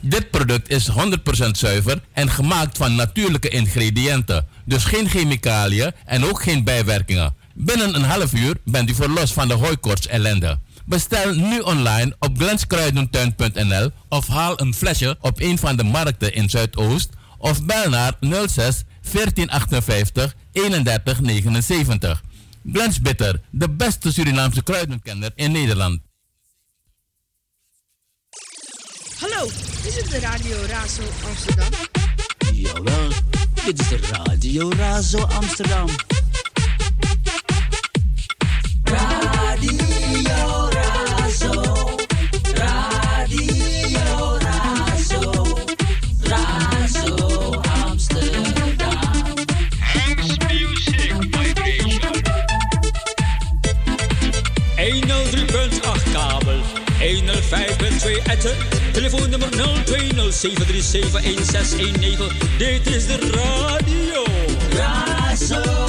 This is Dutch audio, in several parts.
Dit product is 100% zuiver en gemaakt van natuurlijke ingrediënten. Dus geen chemicaliën en ook geen bijwerkingen. Binnen een half uur bent u verlost van de hooikoorts ellende. Bestel nu online op glenskruidentuin.nl of haal een flesje op een van de markten in Zuidoost of bel naar 06 1458 31 79. Glens Bitter, de beste Surinaamse kruidenkenner in Nederland. Hallo, is het de Radio Razo Amsterdam? Jawel, dit is de Radio Razo Amsterdam. 105.2 etten. Telefoonnummer 020-737-1619. Dit is de radio. Razo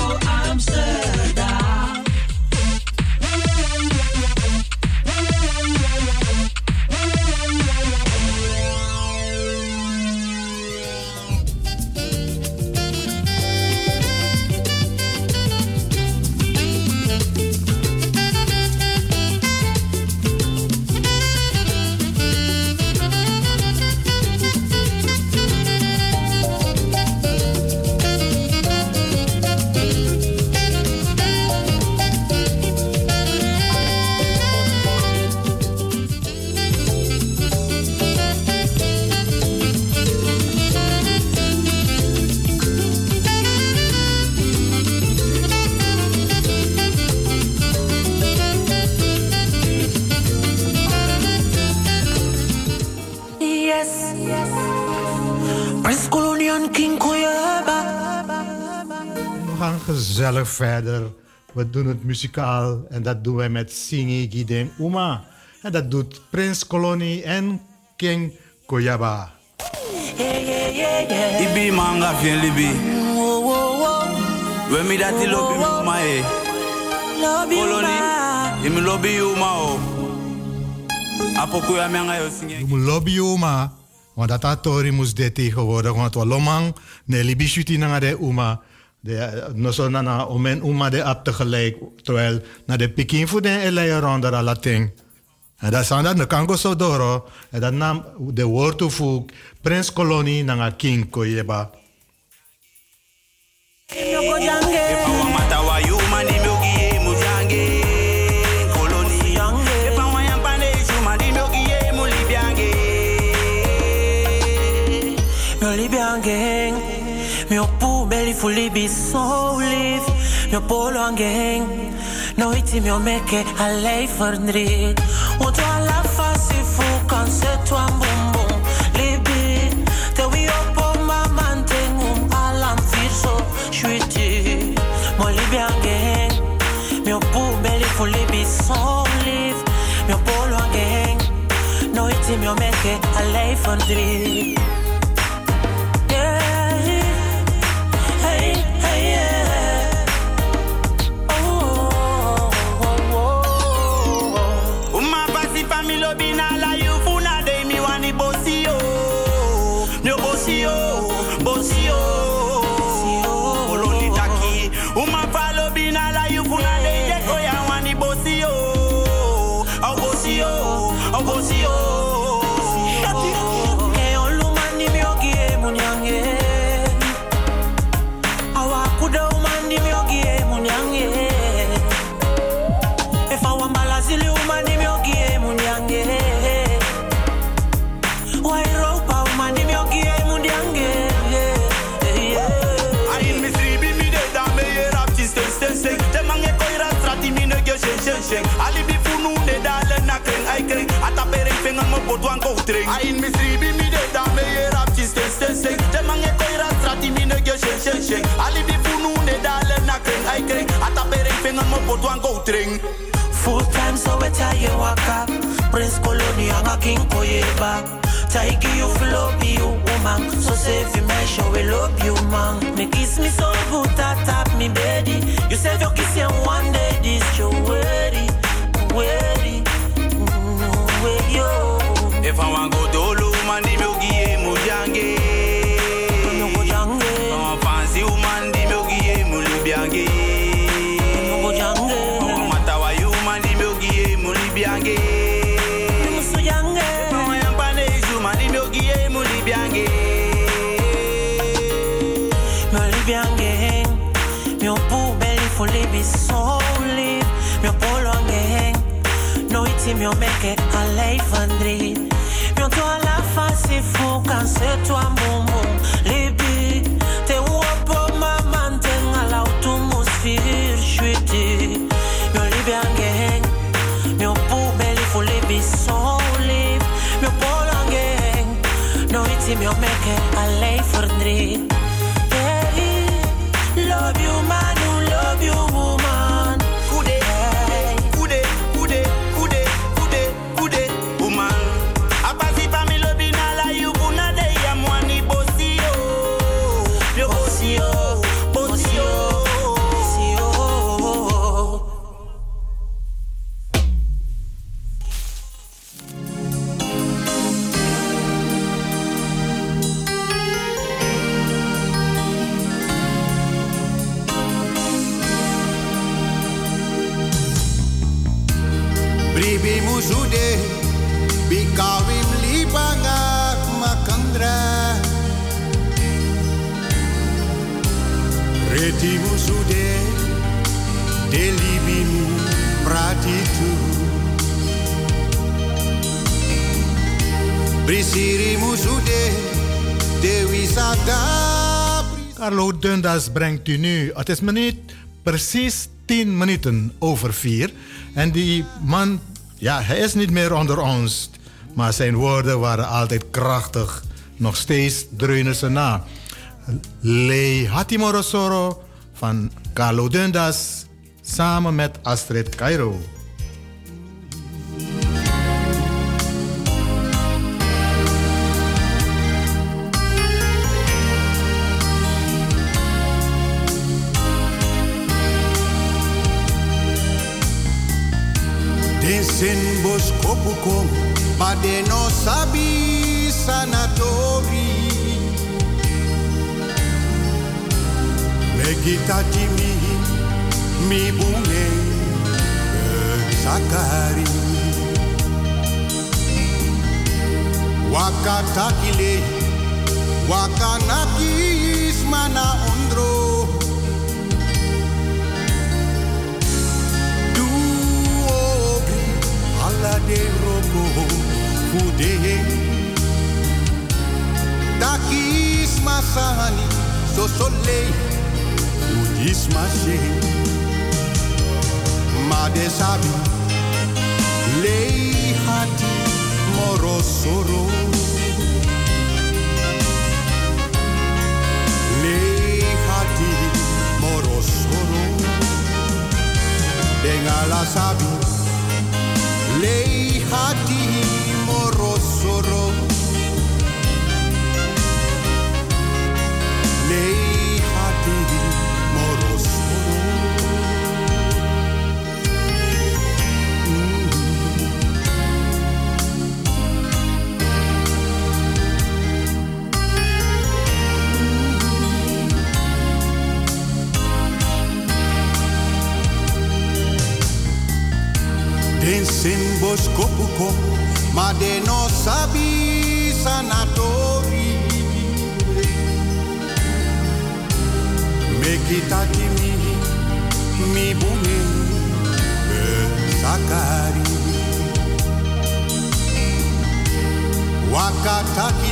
gezellig verder. We doen het muzikaal en dat doen wij met Singi Giden Uma. En dat doet Prins Koloni en King Koyaba. Yeah, yeah, yeah, yeah. Ibi manga fien libi. We mi dati lobi mi ma e. Ma. imi lobi you ma o. Apoku ya menga yo singe. Moeten lobby Uma. Want dat had Tori moest dit tegenwoordig. Want we lomang. Ne libi shuti na de Uma. De, no so na na omen Uma de ap tegelijk. Terwijl na de pikin voor de ele ronder ala ting. En dat zijn dat de kango so doro. En dat nam de woord toevoeg. Prins Koloni na King Koyeba. Yoko Fully, fully be so live, Je polo gang. Nooit in je mekke, alleen verdriet. Want we la si fu kan se tuan boom boom. Libi, te we op om mama tengum alam fiso. Shwiti, mo libi Libyan gang. Mio pu belly fully be zo lief. Mio polo gang. Nooit in a life alleen verdriet. Pot wan go tren. Ayin misri bi mi de da me ye rap ti sten sten sten. Te mange ko ira strati mi ne ge shen shen shen. Ali bi funu de da le na kren ai kren. Ata pere finger mo pot wan go tren. Full time so we tell you waka Prince Colony anga King Koyeba Taiki you love you woman So say if you make sure we love you man Me kiss me so good that tap me baby You say you kiss and one Carlo Dundas brengt u nu. Het is minuut precies 10 minuten over 4. En die man, ja, hij is niet meer onder ons. Maar zijn woorden waren altijd krachtig. Nog steeds dreunen ze na. Le Hatimorosoro van Carlo Dundas samen met Astrid Cairo. Den sen bos kopukom, pa de no sabi sanatori. Megita timi, mi bunge, sakari. Wakatakile, wakanakis mana de roko fude. Takis masani so sole Udis mashe Ma de sabi Lei hati morosoro. Lei hati morosoro. Dengala sabi Lei hati morosoro Lei hati kopuko, ma de no sabi sanatori. Mekitaki mi, mi bumi, sakari. Wakataki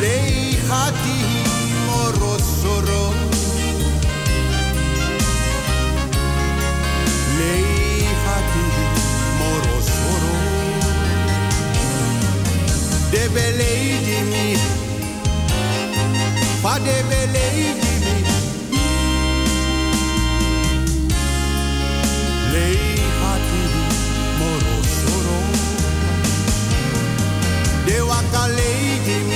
Lei hati morosoro Lei hati morosoro Debe lei di mi. Fa lei di mi. Lei hati De waka lei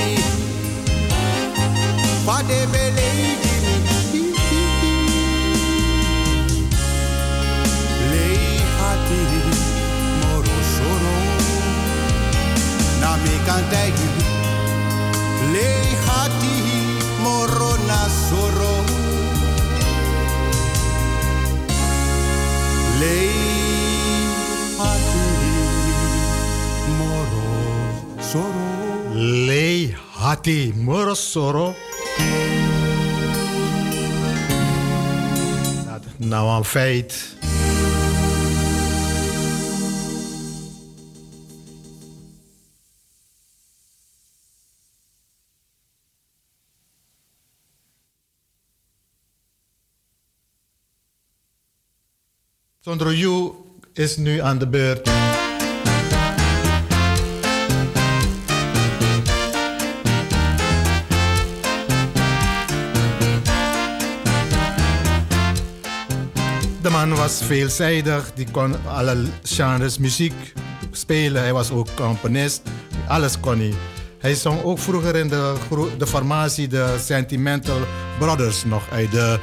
but they hati moro soro na me. Lei hati moro na soro. Lei hati moro soro. Lei hati moro soro. Nou, een feit. Sondro Yu is nu aan de beurt. Man was veelzijdig, die kon alle genres muziek spelen. Hij was ook componist, alles kon hij. Hij zong ook vroeger in de, de formatie de Sentimental Brothers nog uit de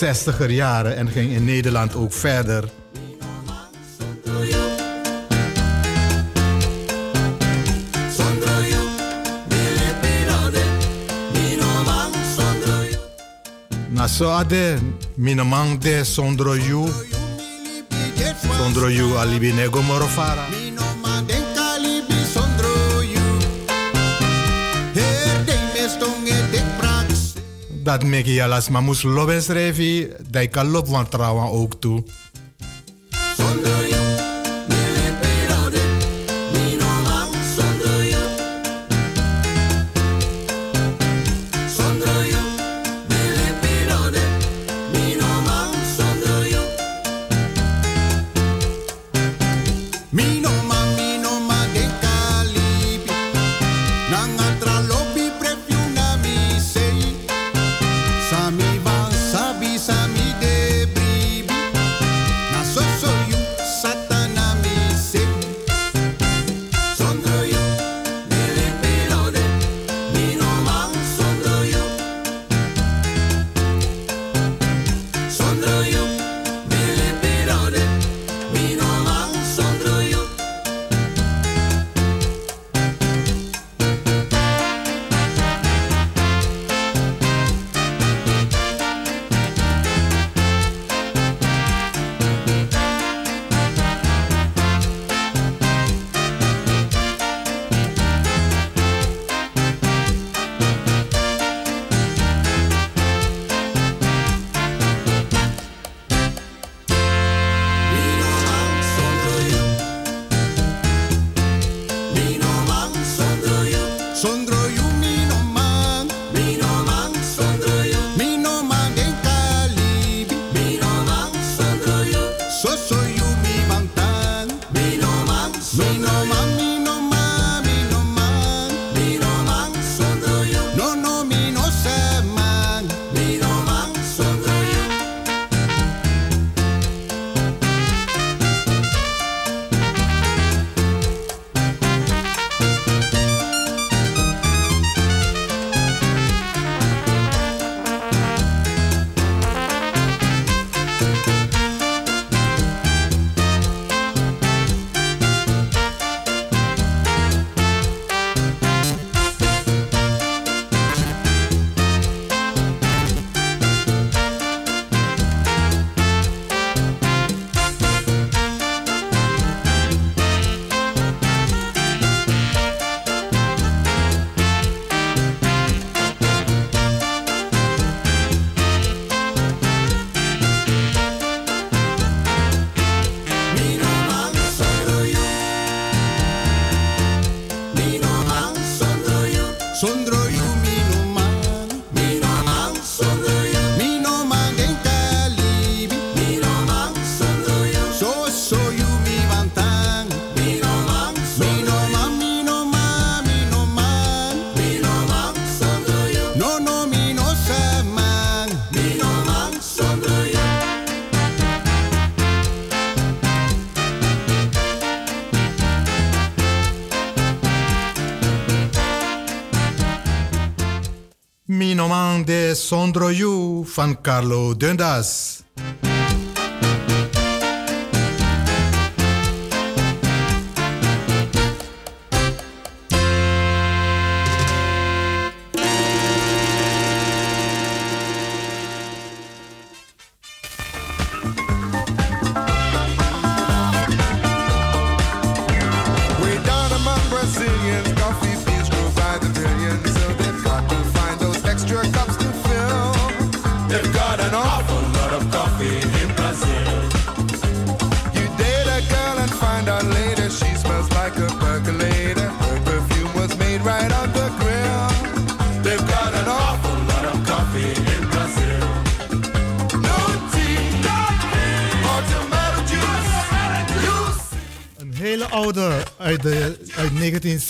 60er jaren en ging in Nederland ook verder. Na so ade de sondro yu sondro yu alibi nego morofara. Dat meki jalas maar moest lobes revi, dat kan lop van trouwen ook toe. Minoman de Sondro You van Carlo Dundas.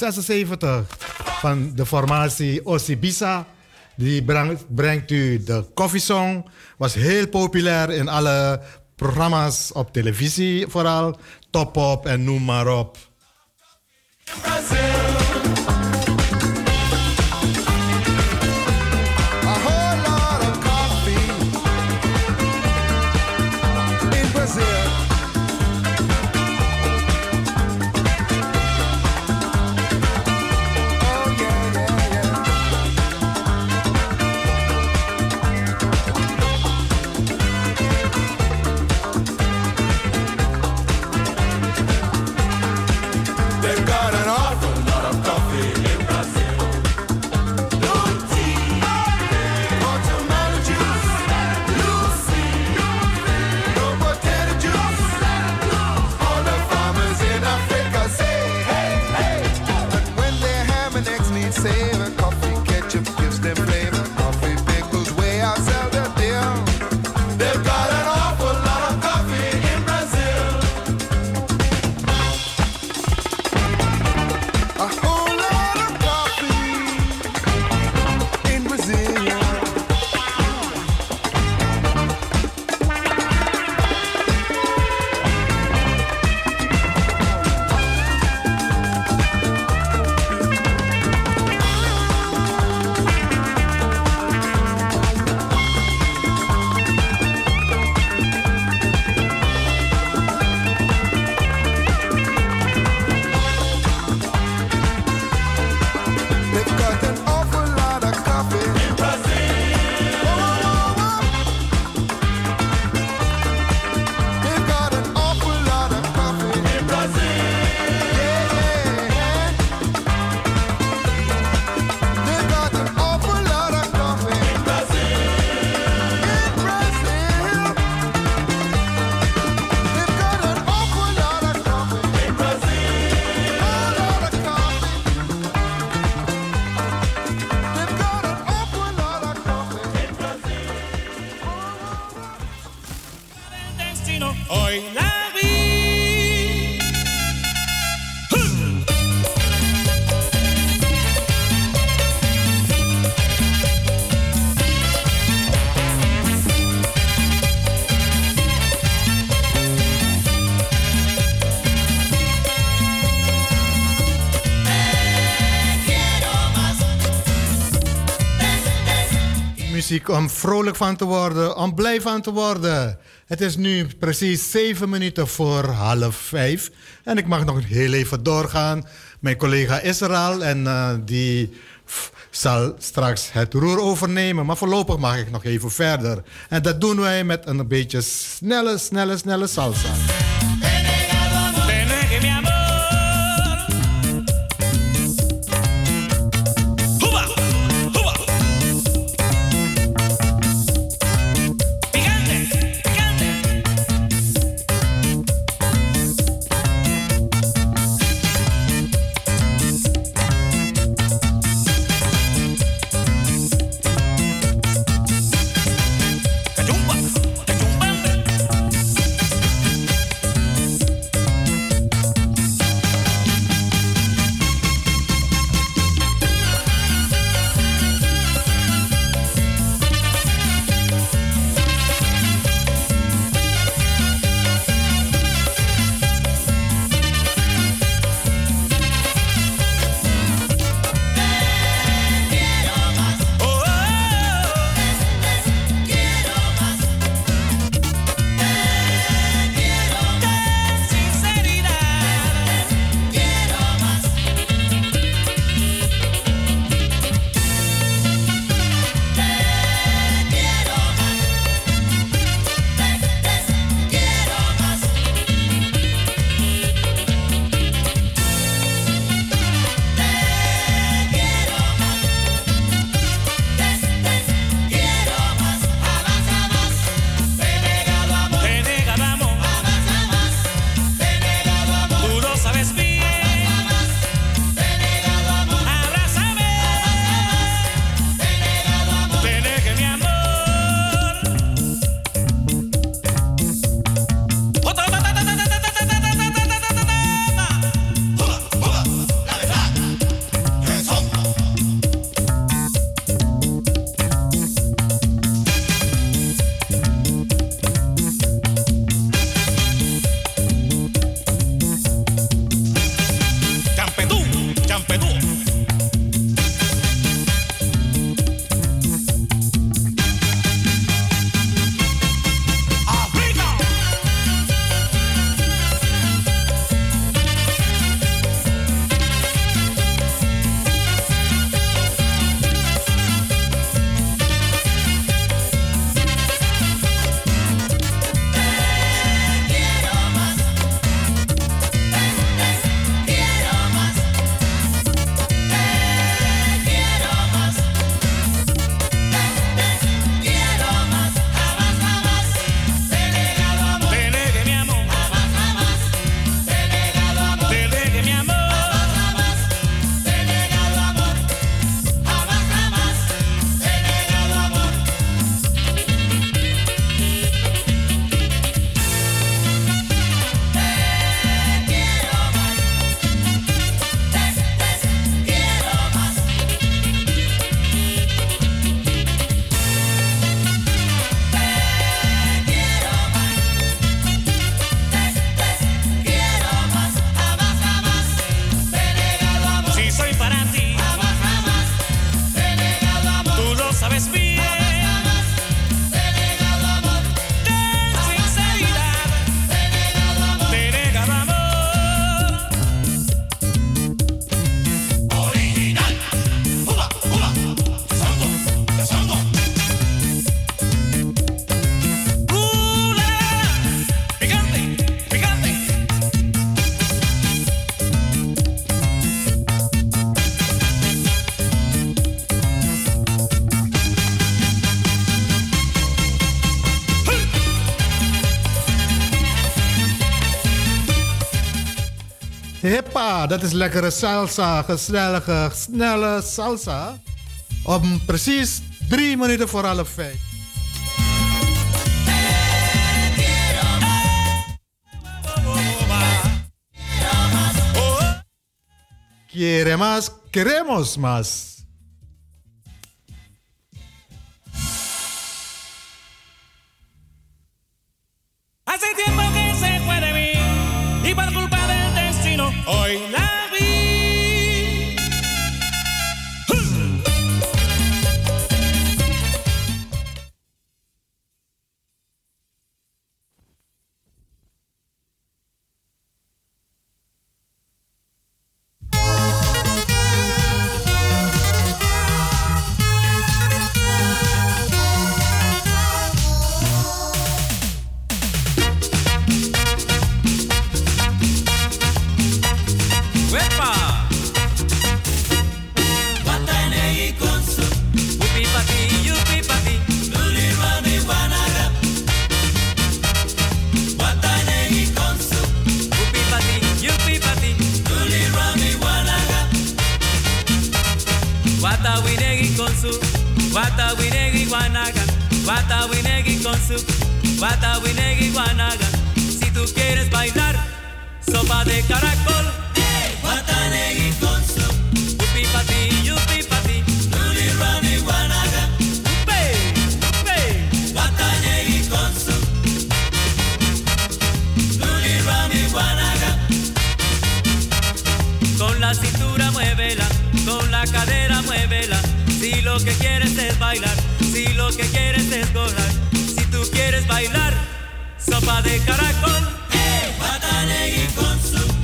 1976 van de formatie Osibisa. Die brengt, brengt u de koffiesong. Was heel populair in alle programma's op televisie vooral. Top Op en noem maar op. Muziek om vrolijk van te worden, om blij van te worden. Het is nu precies zeven minuten voor half vijf. En ik mag nog heel even doorgaan. Mijn collega Israël en eh, die zal straks het roer overnemen. Maar voorlopig mag ik nog even verder. En dat doen wij met een beetje snelle, snelle, snelle salsa. Dat is lekkere salsa, gezellige, snelle salsa. Om precies drie minuten voor half vijf. Quiere más, queremos más. Wata winegi konsu, wata winegi wanaga. Si tú quieres bailar, sopa de caracol. Watanegi konsu, Upi pati, yupi pati, luli rani wanaga. upe, upe. Watanegi konsu, luli rani wanaga. Con la cintura muévela, con la cadera muévela. Si lo que quieres es bailar, si lo que quieres es gozar, si tú quieres bailar, sopa de caracol. Watanegi konsu, luli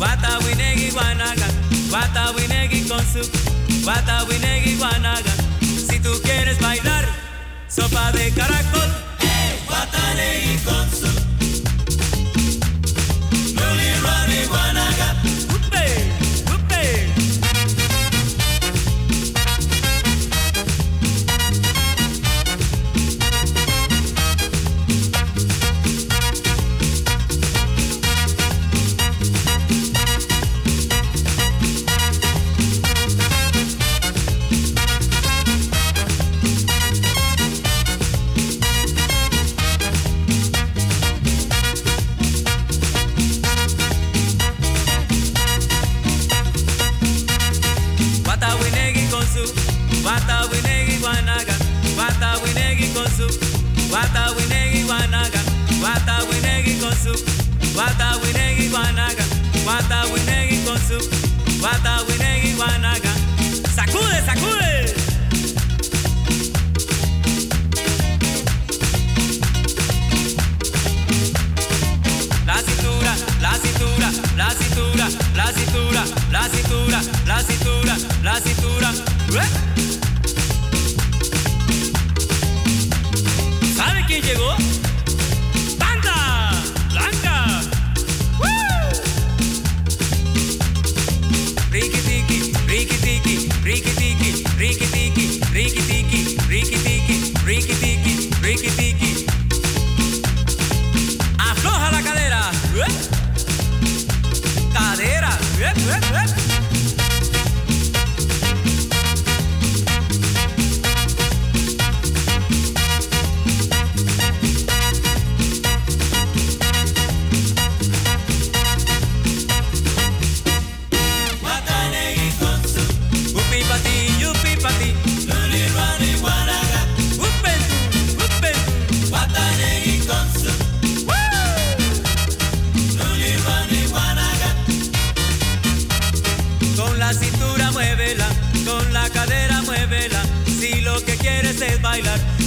wata winegi wanaga, wata winegi konsu, wata winegi wanaga. Si tú quieres bailar, sopa de caracol. Watanegi konsu, luli rani wanaga. Upe,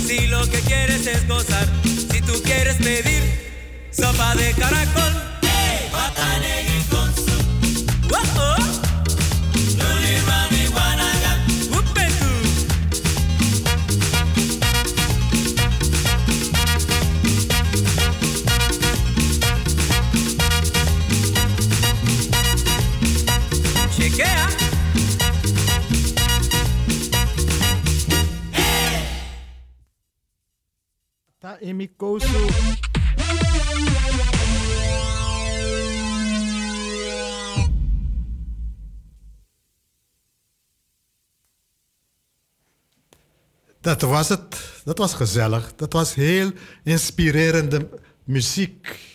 si lo que quieres es gozar, si tú quieres pedir sopa de caracol. Kosu. Dat was het. Dat was gezellig. Dat was heel inspirerende muziek.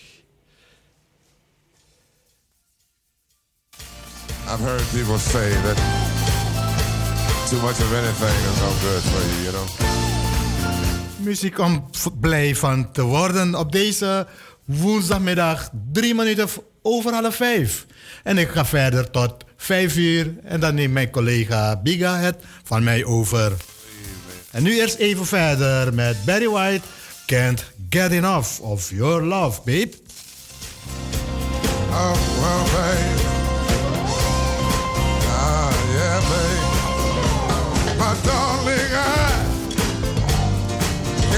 I've heard people say that too much of anything is no good for you, you know. Muziek om blij van te worden op deze woensdagmiddag, drie minuten over half vijf. En ik ga verder tot vijf uur en dan neemt mijn collega Biga het van mij over. En nu eerst even verder met Barry White, Can't Get Enough of Your Love, babe. Oh, babe.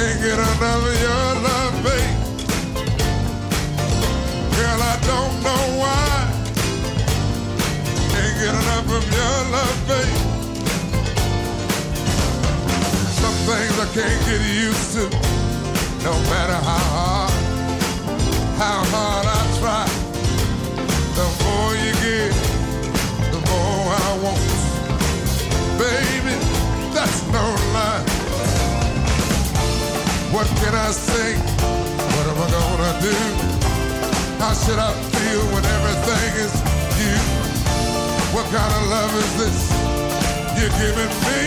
Can't get enough of your love, babe. Girl, I don't know why. Can't get enough of your love, babe. Some things I can't get used to, no matter how hard, how hard I try. The more you give, the more I want. Baby, that's no lie. What can I say? What am I gonna do? How should I feel when everything is you? What kind of love is this you're giving me?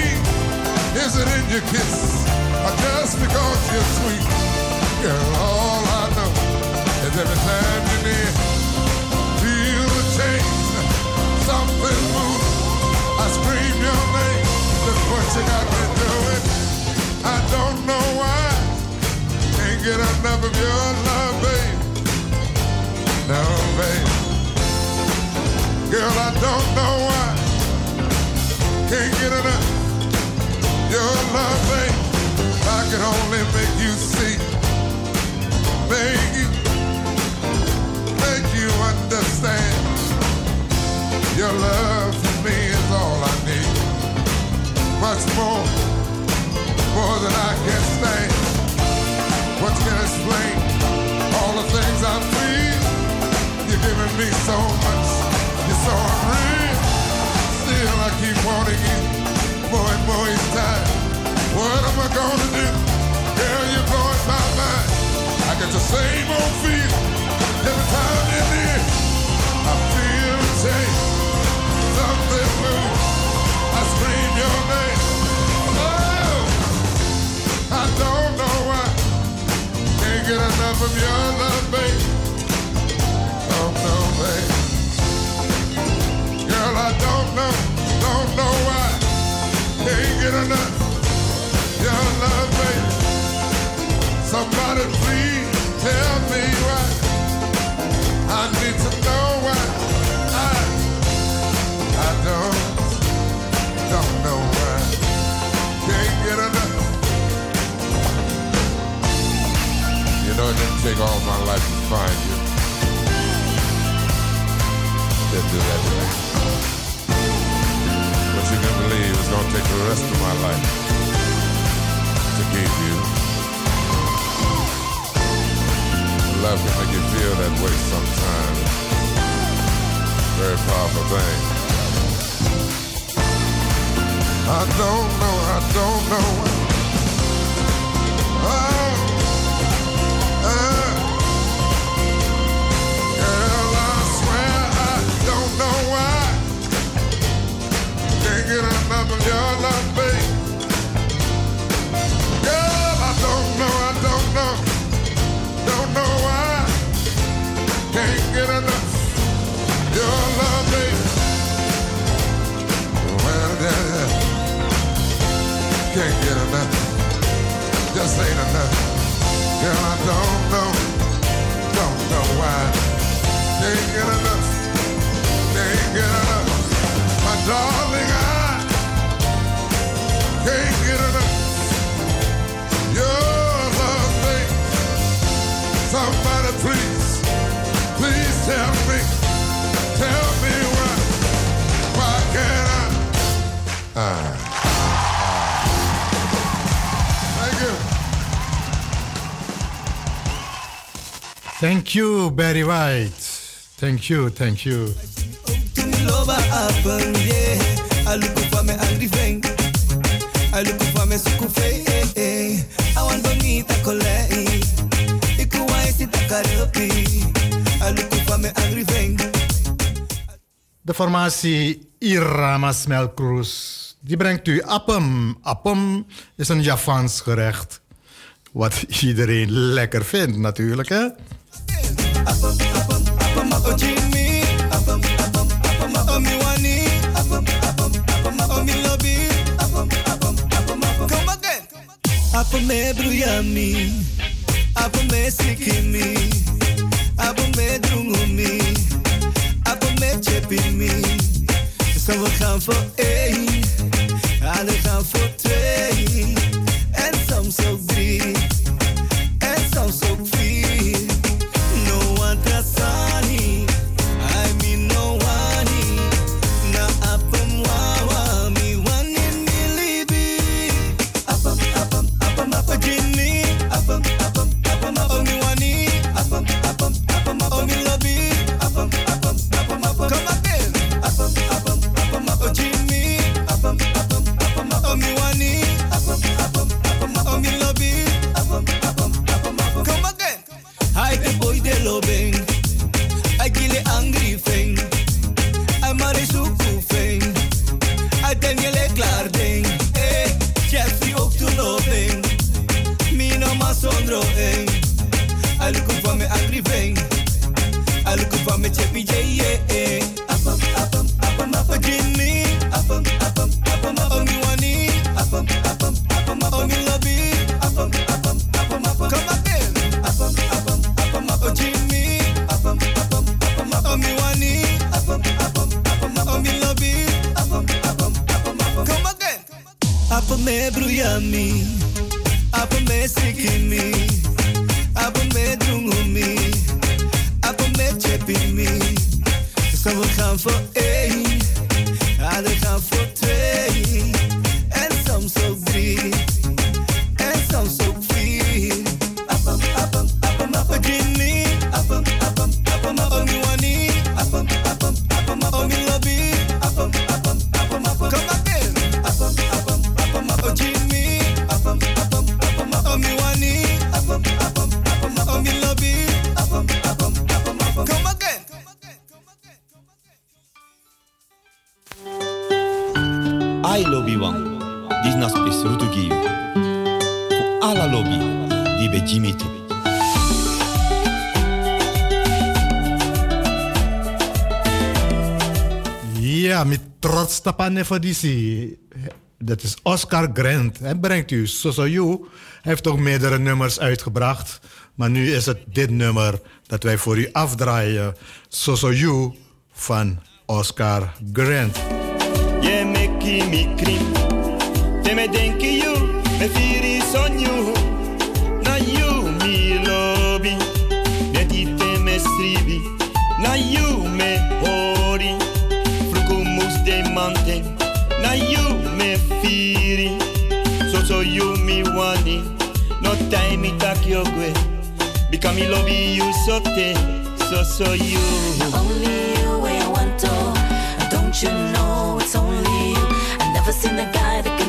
Is it in your kiss? Or just because you're sweet? Girl, all I know is every time you're near, feel the change. Something moves. I scream your name. Look what you got me doing. I don't know why. Get enough of your love, babe. No, babe. Girl, I don't know why. Can't get enough your love, babe. I can only make you see. Make you, make you understand. Your love for me is all I need. Much more, more than I can stand. What can explain? All the things I feel. You're giving me so much. You're so unreal. Still, I keep wanting you more and more each time. What am I gonna do? Girl, you're blowing my mind. I get the same old feel every time of your love, babe. Oh no, babe. Girl, I don't know, don't know why. Can't get enough take all my life to find you. Didn't do that to me. But you can believe it's gonna take the rest of my life to keep you. Love can make you feel that way sometimes. Very powerful thing. I don't know, I don't know. Oh, time your love, babe. Girl, I don't know, I don't know, don't know why. Can't get enough your love, babe. Well, yeah, can't get enough. Just ain't enough. Girl, I don't know, don't know why. Can't get enough, can't get enough, my darling. Please, please tell me, tell me why, why can't I? Ah. Thank you. Thank you, Barry White. Thank you, thank you. De formatie Irama Smelkroes. Die brengt u Appum, Appum is een Japans gerecht. Wat iedereen lekker vindt natuurlijk, hè? Appam bruyami, appam sikimi, chip in me. Zo, we gaan voor één, anderen gaan voor twee en soms ook drie. something Dat is Oscar Grant. Hij brengt u Soso Hij heeft ook meerdere nummers uitgebracht. Maar nu is het dit nummer dat wij voor u afdraaien. Soso You van Oscar Grant. time me talk your way. Because me love you so te, so so you. Only you I want to. Don't you know it's only you? I never seen a guy that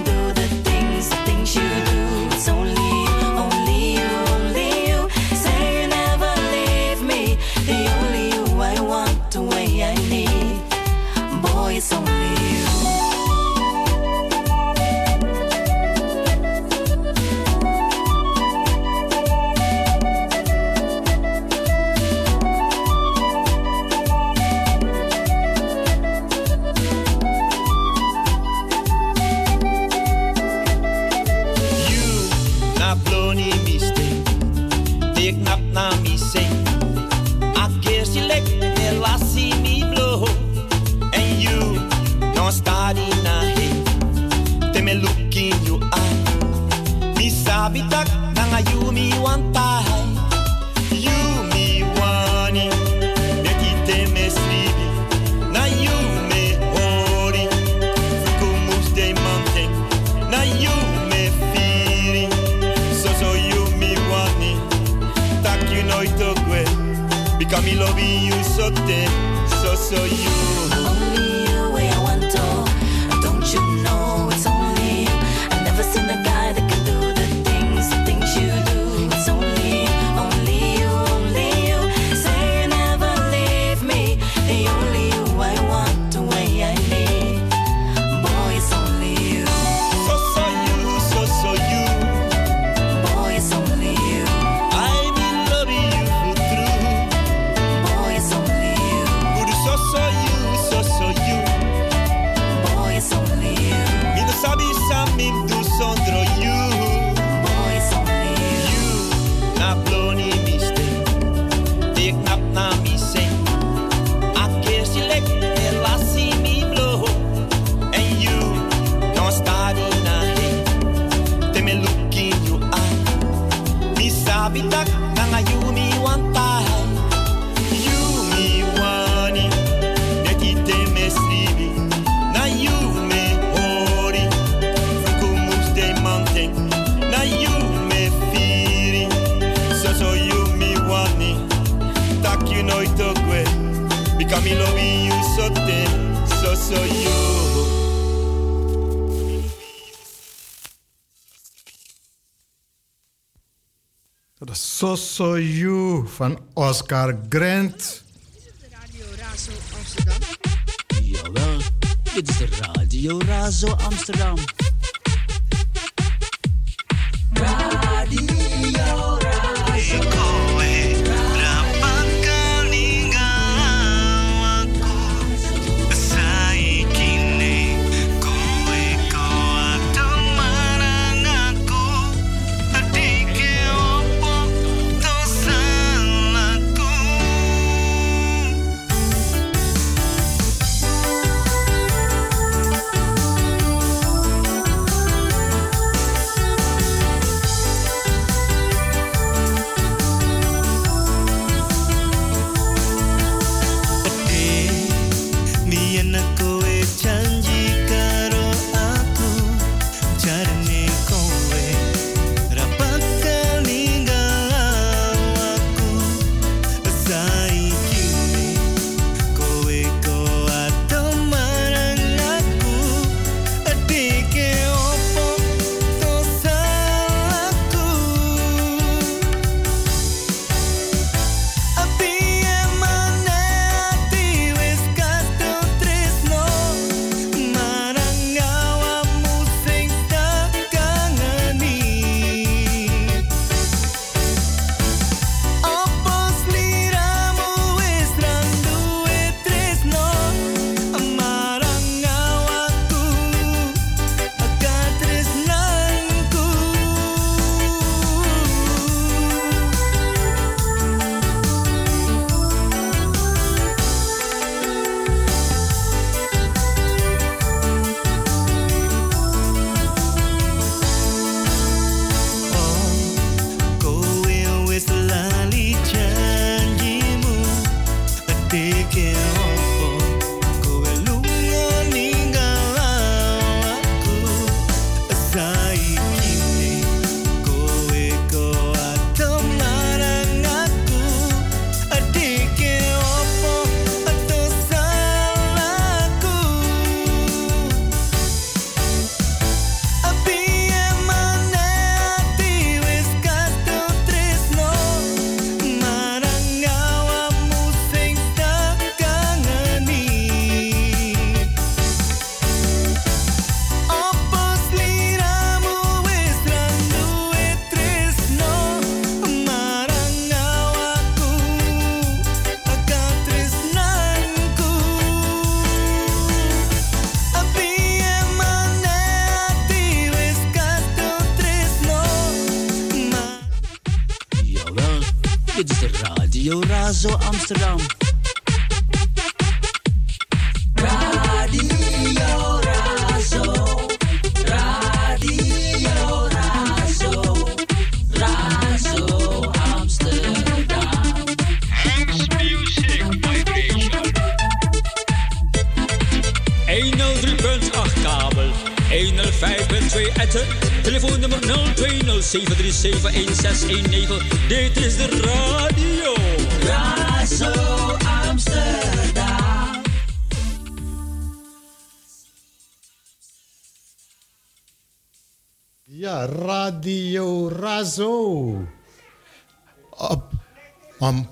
loving you so dead, so so you. Oscar Grant.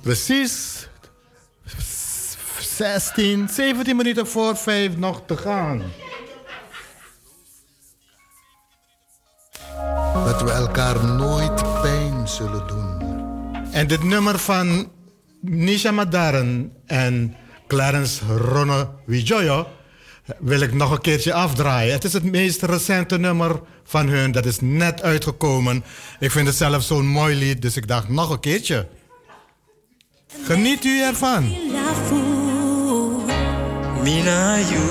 Precies 16, 17 minuten voor 5 nog te gaan. Dat we elkaar nooit pijn zullen doen. En dit nummer van Nisha Madaren en Clarence Ronne Wijoyo wil ik nog een keertje afdraaien. Het is het meest recente nummer van hun. Dat is net uitgekomen. Ik vind het zelf zo'n mooi lied, dus ik dacht nog een keertje. Geniet u ervan. Minayu,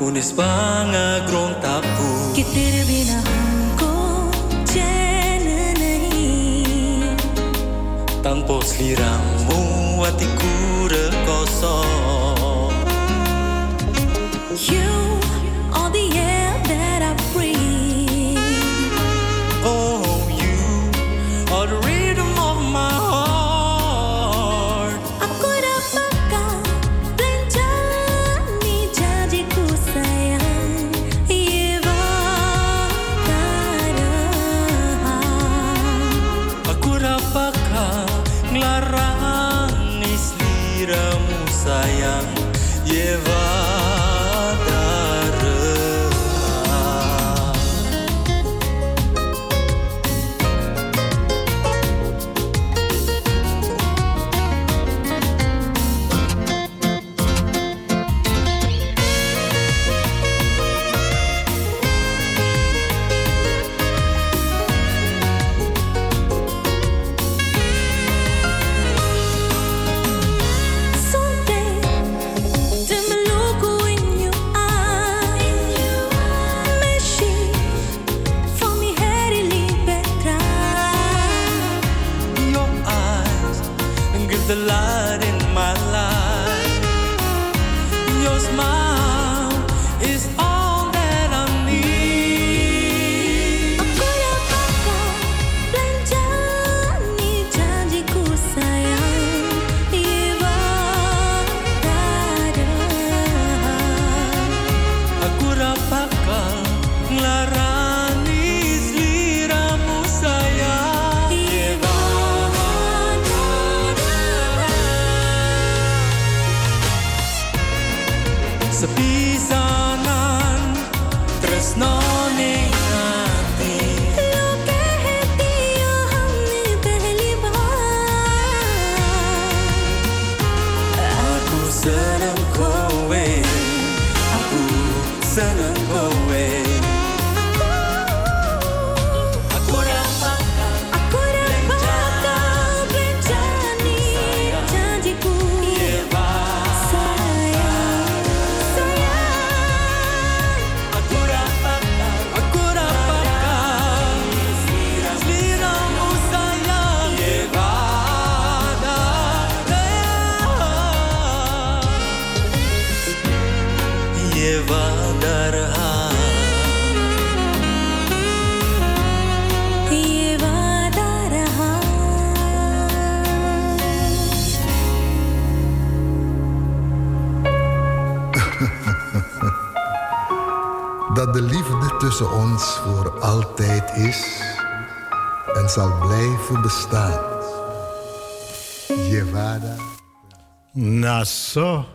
unis banga grong tapu. Kitir bina hanko, jenenei. Tampos liramu, watikura kosong. The light in my life. Your smile voor altijd is en zal blijven bestaan. Jevada. Naso.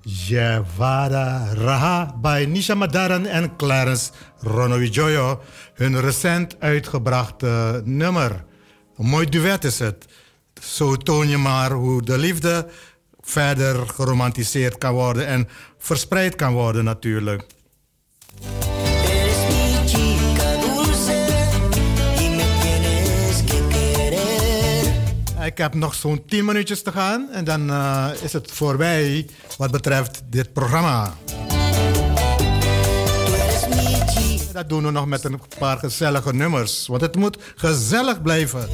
Jevada Raha bij Nisha Madaran en Clarence Ronovijoyo. Hun recent uitgebrachte nummer. Een mooi duet is het. Zo toon je maar hoe de liefde verder geromantiseerd kan worden en verspreid kan worden natuurlijk. Ik heb nog zo'n 10 minuutjes te gaan en dan eh, is het voorbij wat betreft dit programma. Dat doen we nog met een paar gezellige nummers, want het moet gezellig blijven.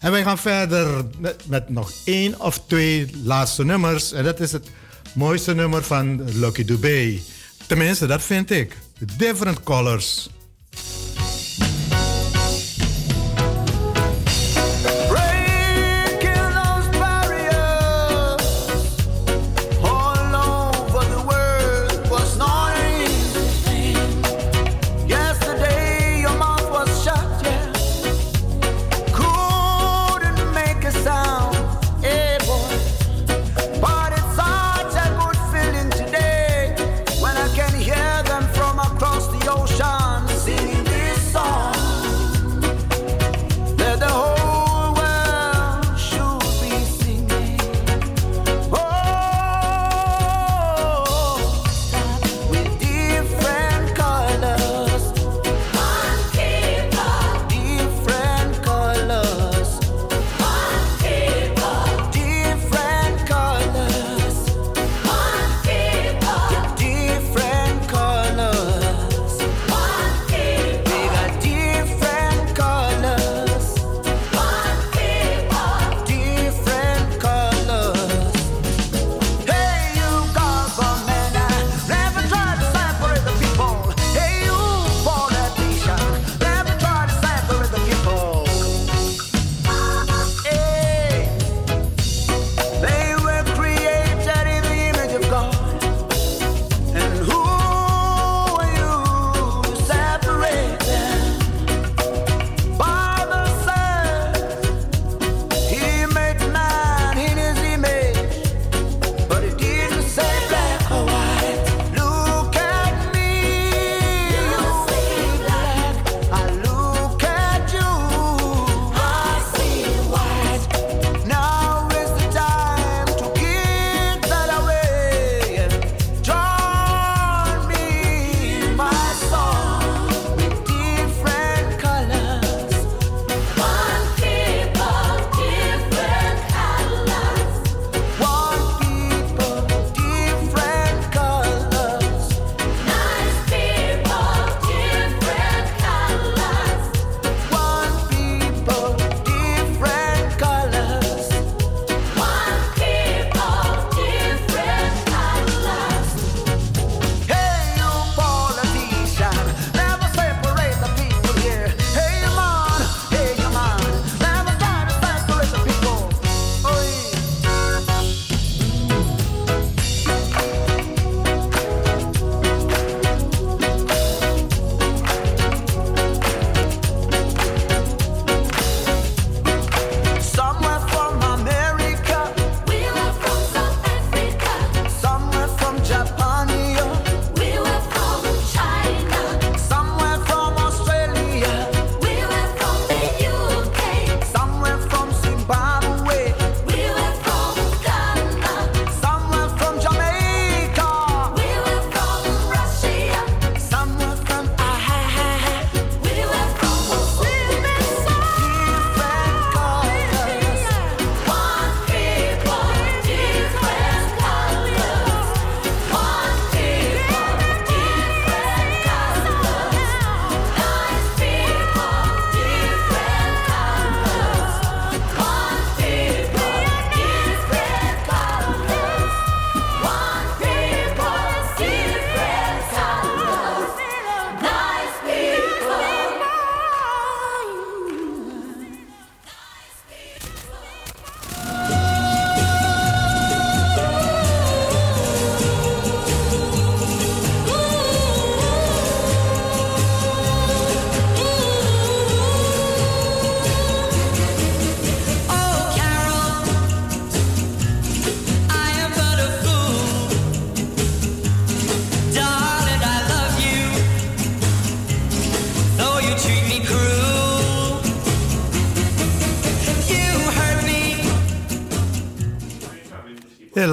En wij gaan verder met nog één of twee laatste nummers. En dat is het mooiste nummer van Lucky Dubé. Tenminste, dat vind ik. Different Colors.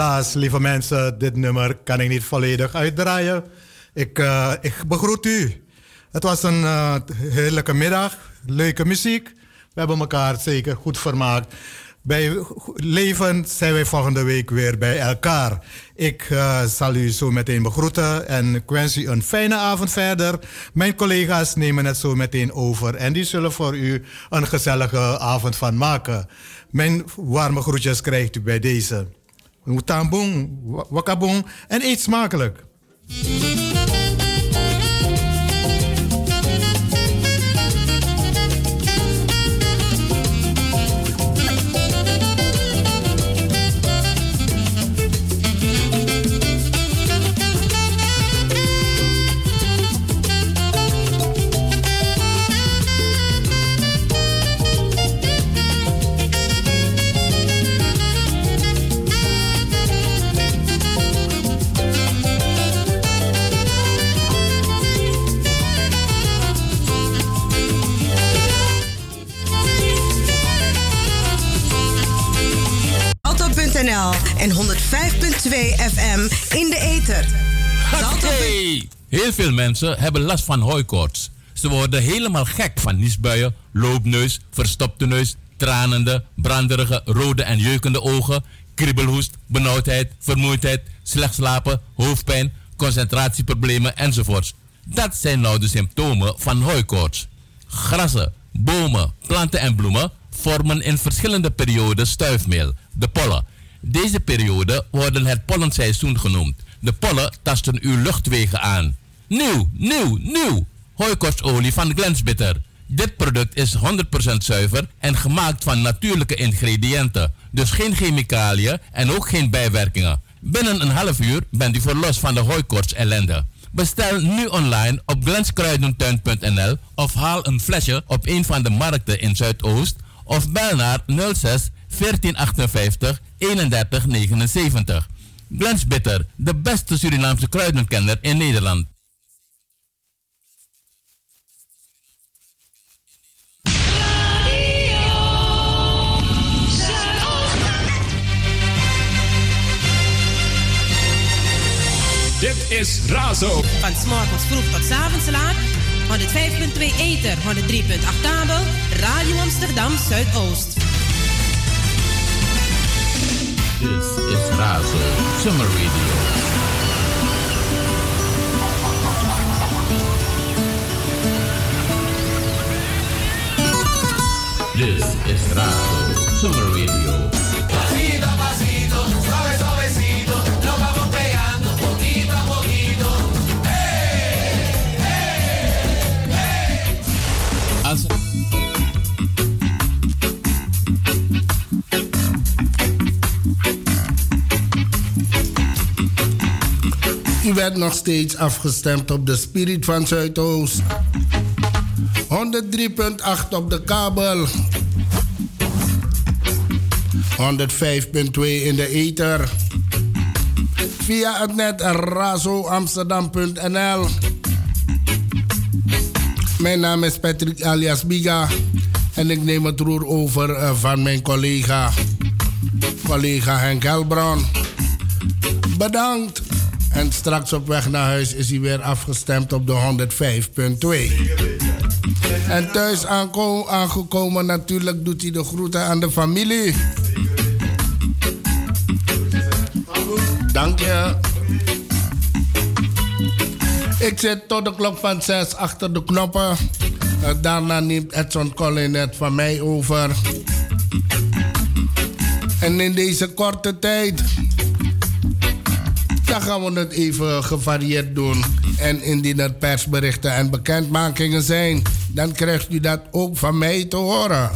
Helaas, lieve mensen, dit nummer kan ik niet volledig uitdraaien. Ik, eh, ik begroet u. Het was een eh, heerlijke middag, leuke muziek. We hebben elkaar zeker goed vermaakt. Bij Leven zijn wij volgende week weer bij elkaar. Ik eh, zal u zo meteen begroeten en ik wens u een fijne avond verder. Mijn collega's nemen het zo meteen over en die zullen voor u een gezellige avond van maken. Mijn warme groetjes krijgt u bij deze. Utambong, wakabong en eet smakelijk. Salto.nl en 105.2 FM in de ether. Heel veel mensen hebben last van hooikoorts. Ze worden helemaal gek van niesbuien, loopneus, verstopte neus, tranende, branderige, rode en jeukende ogen, kriebelhoest, benauwdheid, vermoeidheid, slecht slapen, hoofdpijn, concentratieproblemen enzovoorts. Dat zijn nou de symptomen van hooikoorts. Grassen, bomen, planten en bloemen vormen in verschillende perioden stuifmeel, de pollen. Deze periode worden het pollenseizoen genoemd. De pollen tasten uw luchtwegen aan. Nieuw, nieuw, nieuw! Hooikortsolie van Glensbitter. Dit product is 100% zuiver en gemaakt van natuurlijke ingrediënten. Dus geen chemicaliën en ook geen bijwerkingen. Binnen een half uur bent u verlost van de hooikorts ellende. Bestel nu online op glenskruidentuin.nl of haal een flesje op een van de markten in Zuidoost of bel naar 06 1458 3179. Glens Bitter, de beste Surinaamse kruidenkenner in Nederland. Dit is Razo. Van s'morgens vroeg tot 's avonds laat. 105.2 Ether, 103.8 kabel. Radio Amsterdam Zuidoost. This is Razo Summer Radio. This is Razo Summer Radio. U werd nog steeds afgestemd op de Spirit van Zuidoost. 103.8 op de kabel. 105.2 in de ether. Via het net razoamsterdam.nl. Mijn naam is Patrick alias Biga. En ik neem het roer over eh, van mijn collega. Collega Henk Helbron. Bedankt. En straks op weg naar huis is hij weer afgestemd op de 105.2. En thuis aangekomen natuurlijk doet hij de groeten aan de familie. Dank je. Ik zit tot de klok van 6 achter de knoppen. Eh, Daarna neemt Edson Collin het van mij over. En in deze korte tijd dan gaan we het even gevarieerd doen. En indien er persberichten en bekendmakingen zijn, dan krijgt u dat ook van mij te horen.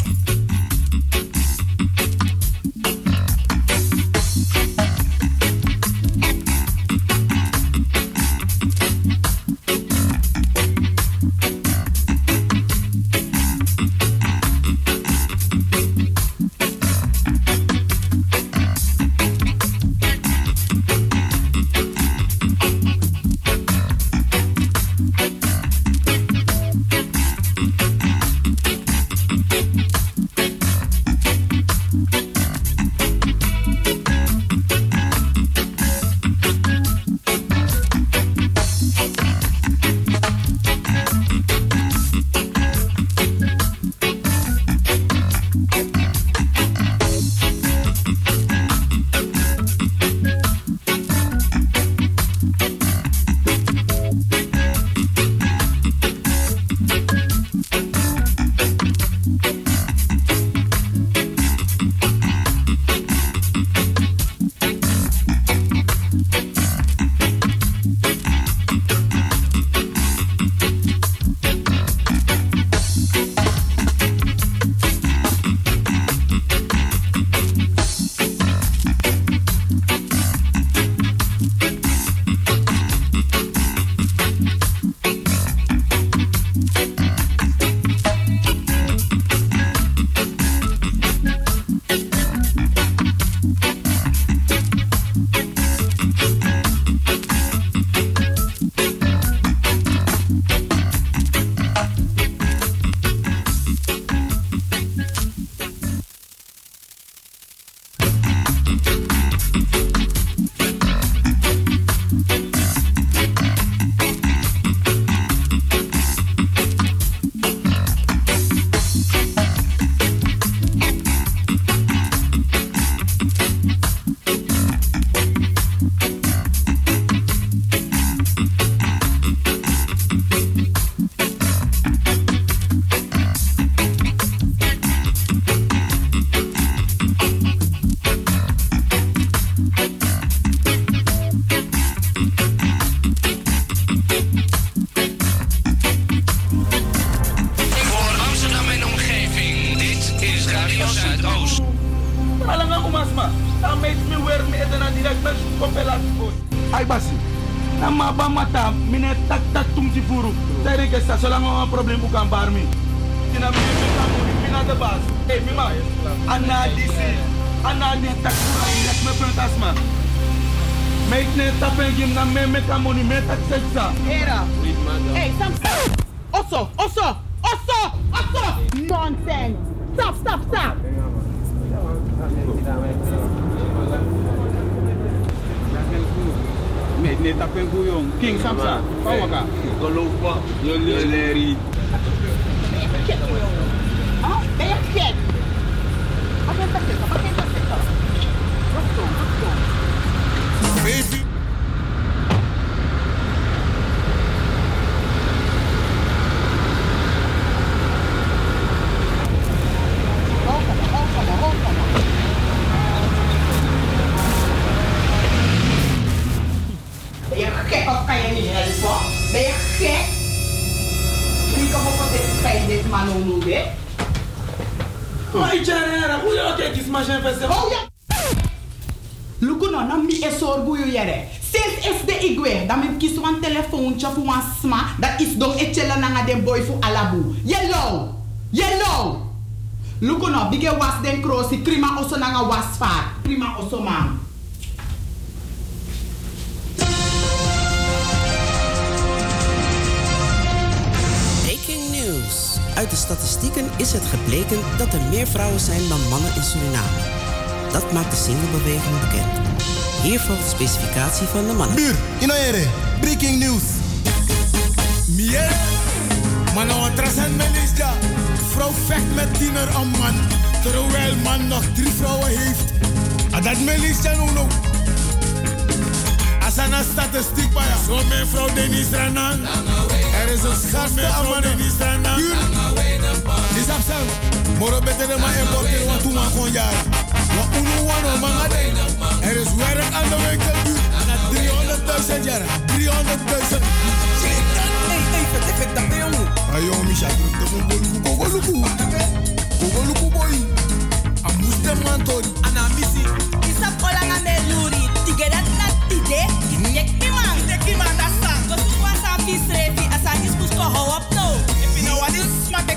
Na me me hoe je ook kijkt, maar zijn festival. Oh ja! Luku no, na mi e sorgu yu yere. Sinds is igwe, dan mi kies wan telefoontje voor wan sma, dat is don e chela nanga den boy fu alabu. Yellow! Yellow! Luku no, bige was den krosi, prima oso nanga was vaar. Prima oso. Uit de statistieken is het gebleken dat er meer vrouwen zijn dan mannen in Suriname. Dat maakt de singlebeweging bekend. Hier volgt de specificatie van de mannen. Buur, inoere, breaking news. Mier, man, nou trasan melisja. Vrouw vecht met tiener een man, terwijl man nog drie vrouwen heeft. En dat melisja nu nog. Als een statistiek bij zo mijn vrouw Denis Ranan. Er is een gasten aan man Denis Ranan. Is dat zo? Moro beter de man importeren, want toen man gewoon jaren. Wat unu wano man ade. Er is werk aan de winkel buurt. Na 300.000 jaar. 300.000. Hey, hey, vet, vet, dat ben jongen. Ayo, Misha, Boluku, Boluku. Boluku boy. Amus de man tori. Ana misi. Isa kola nga me luri. Tigera na tide. Nek mi man. Nek mi man da sa. Ko su wa sa bis refi. Asa his kus ko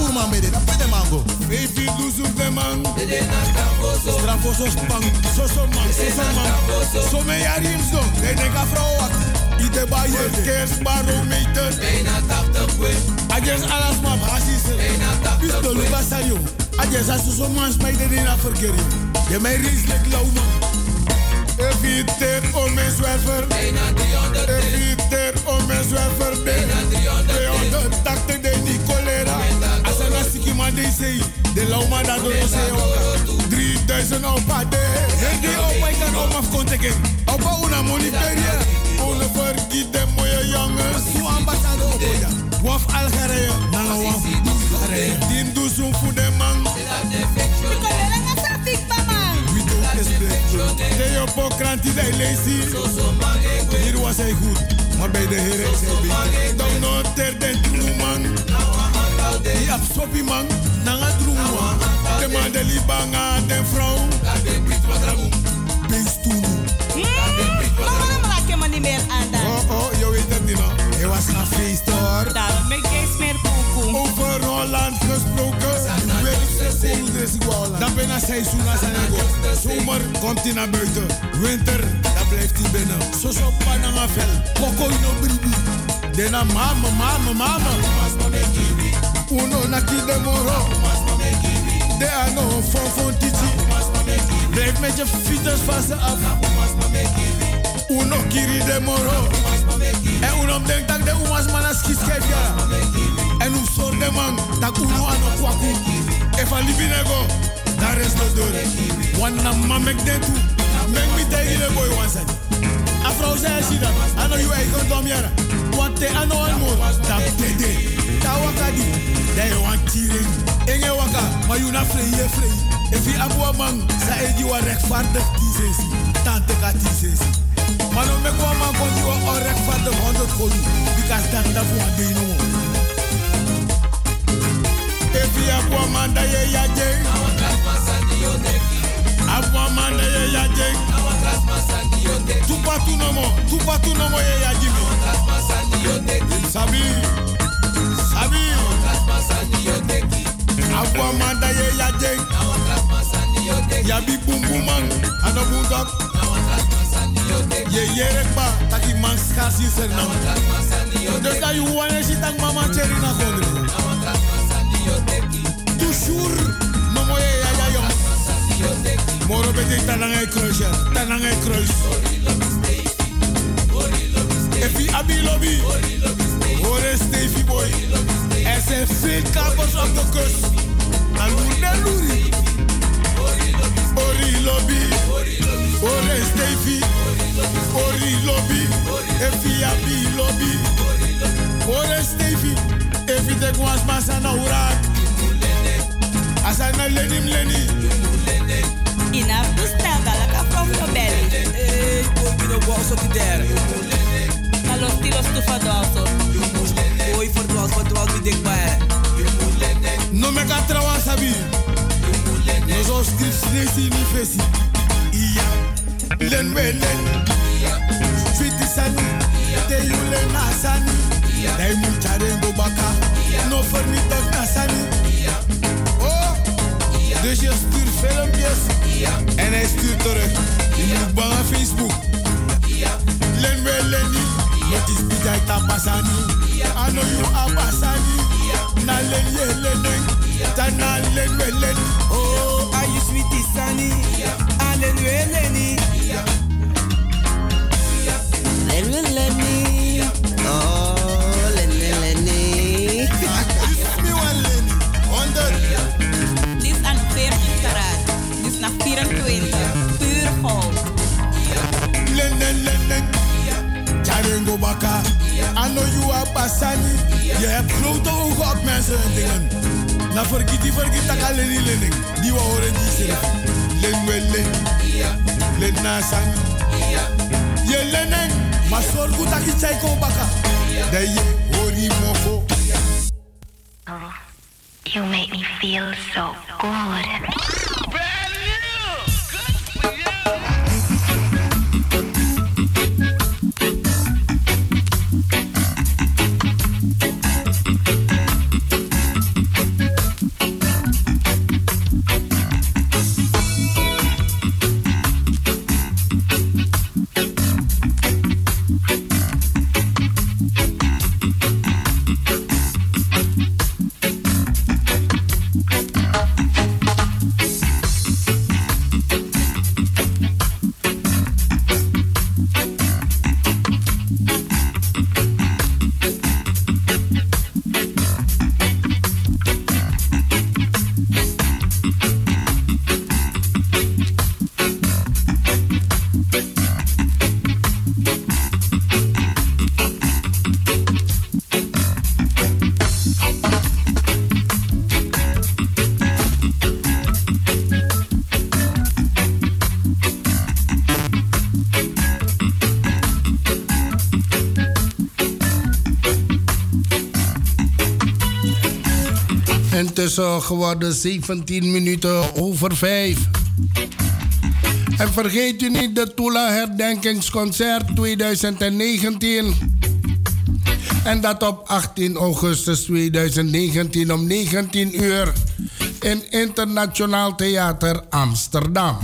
Zo bij dit, dat pede mango. Baby doe de man. Strafo zo spang, zo zo man, zo zo man. Zo me ja rims don, de ne ka vrouw wat. Ite ba je kers baro meter. Bijna 80 kwe. Ajes alas ma basis. Bijna 80 kwe. Pisto luka sayo. Ajes asu zo man spijt de na verkering. Je mij man. Eviter om mijn zwerver. Bijna 300 Eviter om mijn zwerver. Bijna 300 280 de die cholera. Lastige man die zei. De lauma dat door ons 3000 op a day. Hey, die opa ik kan om afkonteken. Opa una money peria. Ole vergiet de mooie jongens. Zo ambassade op ja. Waf Algerije. Nanga waf Algerije. Din doe zo'n voor de man. De jopo kranti de lazy. Hier was hij goed, de heren is hij beter. Dan nog ter den troe man. Die absorbi man, nanga man. De man de libanga vrouw. Beest toen. Waarom raak je me niet meer aan dan? Oh oh, je weet het niet nog. Was gaan feesten hoor. Daarom ben ik geen meer. Over Holland gesproken. Je weet hoe Holland. Dan ben je seizoen als een ego. Zomer komt hij naar buiten. Winter, dan blijft hij binnen. Zo zo pananga vel. Koko in een bribi. Dena mama, mama, mama. Uno na ki de. De ano fon fon titi. Blijf met je fietsers van ze af. Uno kiri de moro. En uno denkt dat de umas manas kiskef ja. En u soort de man dat uno ano kwaku. Efa libinego. Daar is de deur. Wanna mamek de tu. Meng me tegen de boy one. A vrouw zei ze dat. Ano you eigen dom jara. Wat te ano al mo. Dat tede. Ta waka di. Da je wan tiring. Enge waka. Maar you na vrij je vrij. If je abu man. Sa e di wa rechtvaardig tisesi. Tante ka tisesi. Maar no me kwa man kon die wa onrechtvaardig 100 golu. Because dat dat voor de no. If you abu man da ye ya je. Abu man da ye ya je. Tupa tu no mo, tupa tu no mo ye ya jimi. Sabi, sabi. Abu amanda ye ya je. Ya bi bum bum man, ano bum dok. Ye ye rekba, taki man skasi ser nam. Dus dat je wane si tak mama cheri na kondre. Toujours, Moro bete tanangay kruis ya, tanangay kruis. Epi abi lobby, ore Stevie boy. Er zijn op de kust. Aluna luri. Ori lobby, ore Stevie. Ori lobby, epi abi lobby. Ore Stevie, epi de kwas masana urak. Asana lenim leni. To stand like from your belly. Hey, boy, you know what so there. Na los tiros tu fadoso. Boy, for house, for house, we dig by. No me ka trawa sabi. No so stiff snesi ni fesi. Iya. Len we len. Sweetie sani. Te you len asani. Dai mu chare go baka. No for me toch nasani. Oh. Dus je stuurt filmpjes. En hij stuurt terug. Je moet bang Facebook. Len we len ni. Met is bijai tapasani. Ano you abasani. Na len ye len len. Tana len we len. Oh, are you sweetie sunny? Alen we leni. Len we leni. Baka. I know you are basani. Je hebt grote ogen op mensen en dingen. Na vergiet die vergiet tak alleen die lening. Die we horen die zin. Len we len. Len na sani. Je lening. Maar zorg goed dat je chaiko baka. Dat je hori mofo. You make me feel so good. Intussen geworden 17 minuten over 5. En vergeet u niet de Tula Herdenkingsconcert 2019. En dat op 18 augustus 2019 om 19 uur in Internationaal Theater Amsterdam.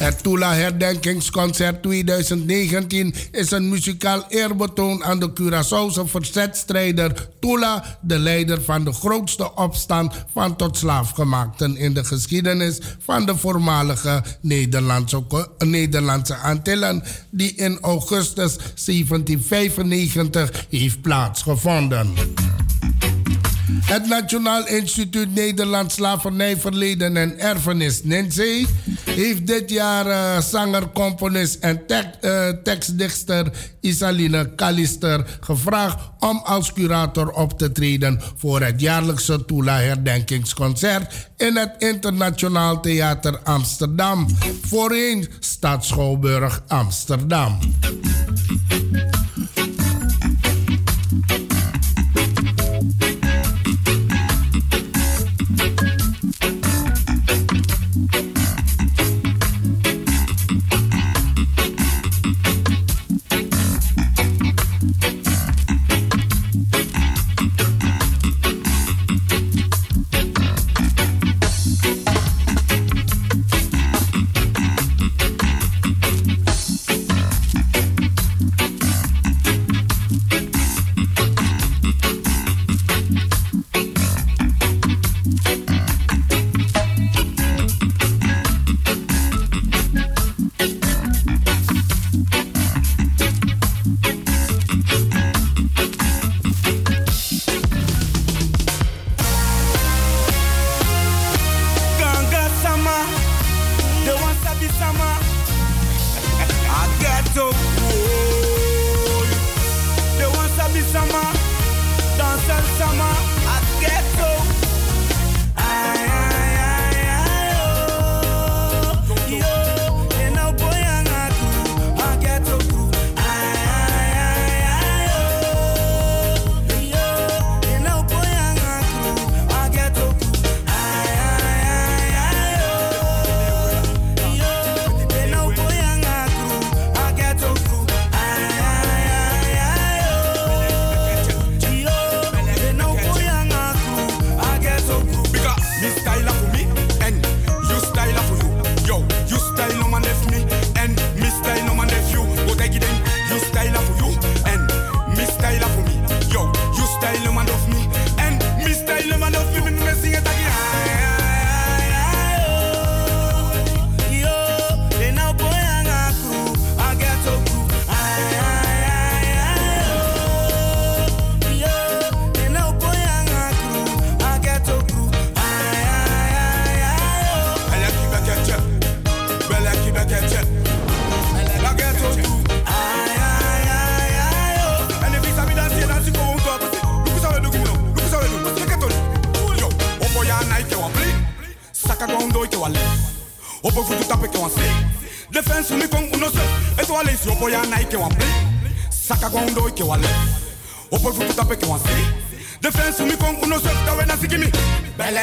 Het Tula Herdenkingsconcert 2019 is een muzikaal eerbetoon aan de Curaçaose verzetstrijder Tula, de leider van de grootste opstand van tot slaafgemaakten in de geschiedenis van de voormalige Nederlandse, Nederlandse Antillen, die in augustus 1795 heeft plaatsgevonden. Het Nationaal Instituut Nederlands Slavernij Verleden en Erfenis, NINSEE, heeft dit jaar eh, zanger, componist en eh, tekstdichter Isaline Callister gevraagd om als curator op te treden voor het jaarlijkse Tula-herdenkingsconcert in het Internationaal Theater Amsterdam, voorheen Stadschouwburg Amsterdam.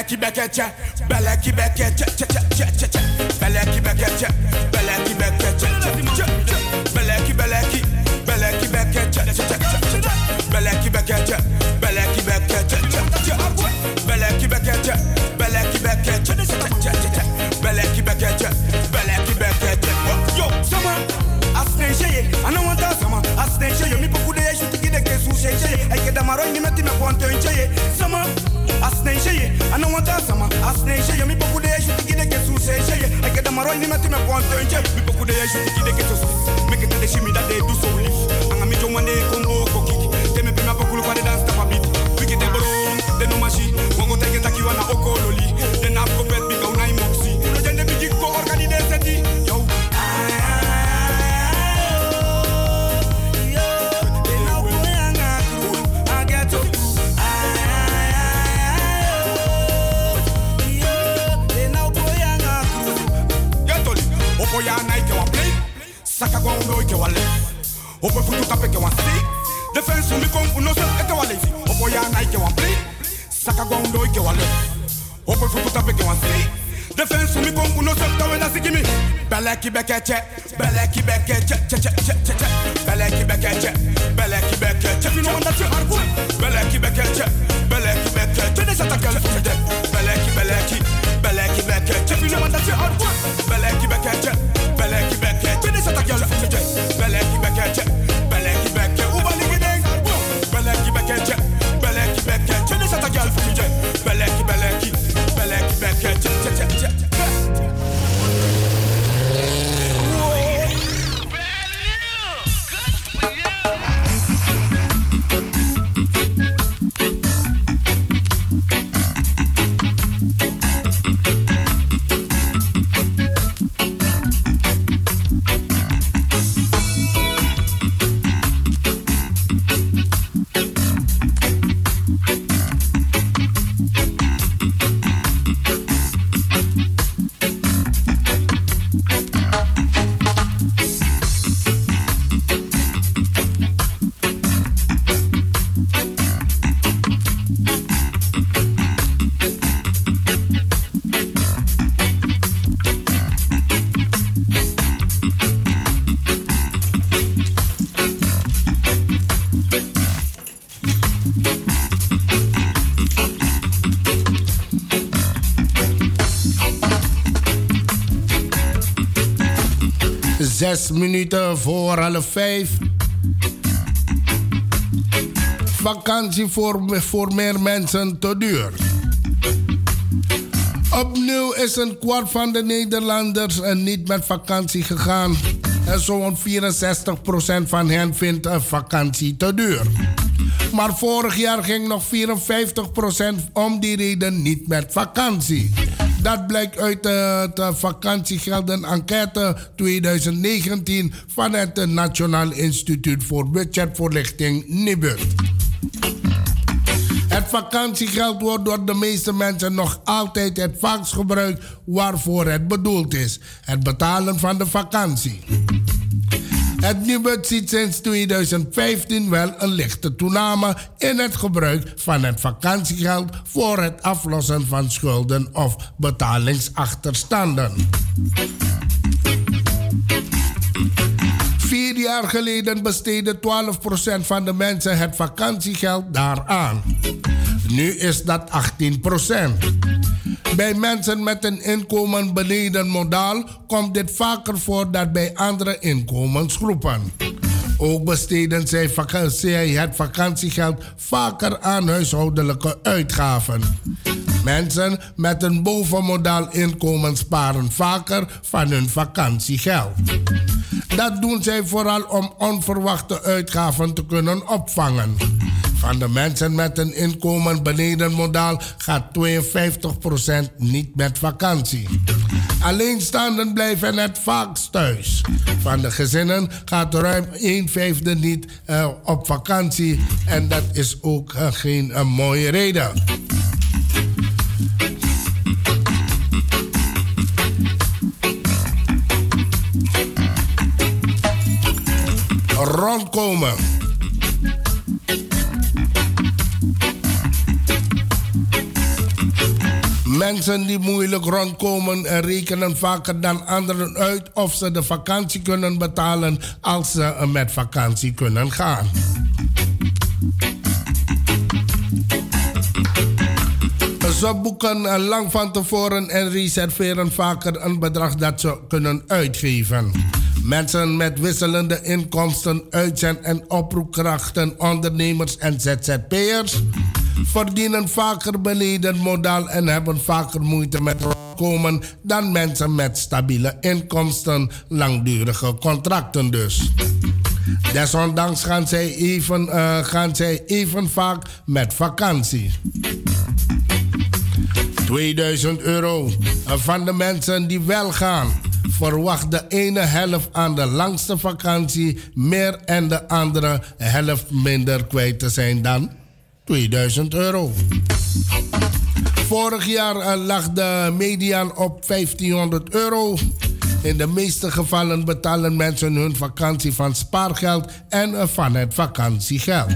beleki back at ya. Zes minuten voor half vijf. Vakantie voor, voor meer mensen te duur. Opnieuw is een kwart van de Nederlanders niet met vakantie gegaan. En zo'n 64% van hen vindt een vakantie te duur. Maar vorig jaar ging nog 54% om die reden niet met vakantie. Dat blijkt uit de, de vakantiegelden enquête 2019 van het Nationaal Instituut voor Budgetvoorlichting NIBUD. Het vakantiegeld wordt door de meeste mensen nog altijd het vaakst gebruikt waarvoor het bedoeld is: het betalen van de vakantie. Het Nibud ziet sinds 2015 wel een lichte toename in het gebruik van het vakantiegeld voor het aflossen van schulden of betalingsachterstanden. Vier jaar geleden besteedde 12% van de mensen het vakantiegeld daaraan. Nu is dat 18%. Bij mensen met een inkomen beneden modaal komt dit vaker voor dan bij andere inkomensgroepen. Ook besteden zij, het vakantiegeld vaker aan huishoudelijke uitgaven. Mensen met een bovenmodaal inkomen sparen vaker van hun vakantiegeld. Dat doen zij vooral om onverwachte uitgaven te kunnen opvangen. Van de mensen met een inkomen beneden modaal gaat 52% niet met vakantie. Alleenstaanden blijven het vaakst thuis. Van de gezinnen gaat ruim 1 vijfde niet eh, op vakantie. En dat is ook eh, geen eh, mooie reden. Rondkomen. Mensen die moeilijk rondkomen en rekenen vaker dan anderen uit of ze de vakantie kunnen betalen als ze met vakantie kunnen gaan. Ze boeken eh, lang van tevoren en reserveren vaker een bedrag dat ze kunnen uitgeven. Mensen met wisselende inkomsten, uitzend- en oproepkrachten, ondernemers en ZZP'ers verdienen vaker beneden modaal en hebben vaker moeite met komen dan mensen met stabiele inkomsten, langdurige contracten dus. Desondanks gaan zij even, eh, gaan zij even vaak met vakantie. 2000 euro van de mensen die wel gaan. Verwacht de ene helft aan de langste vakantie meer en de andere helft minder kwijt te zijn dan 2000 euro. Vorig jaar eh, lag de mediaan op 1500 euro. In de meeste gevallen betalen mensen hun vakantie van spaargeld en eh, van het vakantiegeld.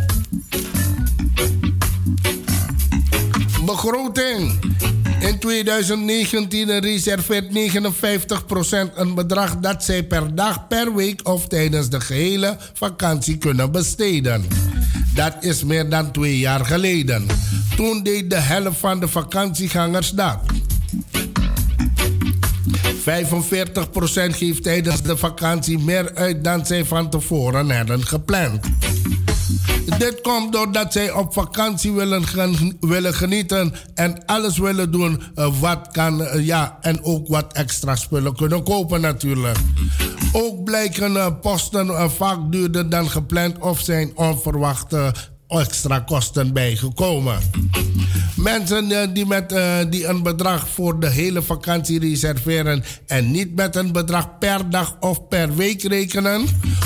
Begroting. In 2019 reserveert 59% een bedrag dat zij per dag, per week of tijdens de gehele vakantie kunnen besteden. Dat is meer dan twee jaar geleden. Toen deed de helft van de vakantiegangers dat. 45% geeft tijdens de vakantie meer uit dan zij van tevoren hadden gepland. Dit komt doordat zij op vakantie willen, willen genieten en alles willen doen eh, wat kan, eh, ja, en ook wat extra spullen kunnen kopen natuurlijk. Ook blijken eh, posten vaak duurder dan gepland of zijn onverwachte extra kosten bijgekomen. Mensen eh, die, met, eh, die een bedrag voor de hele vakantie reserveren en niet met een bedrag per dag of per week rekenen,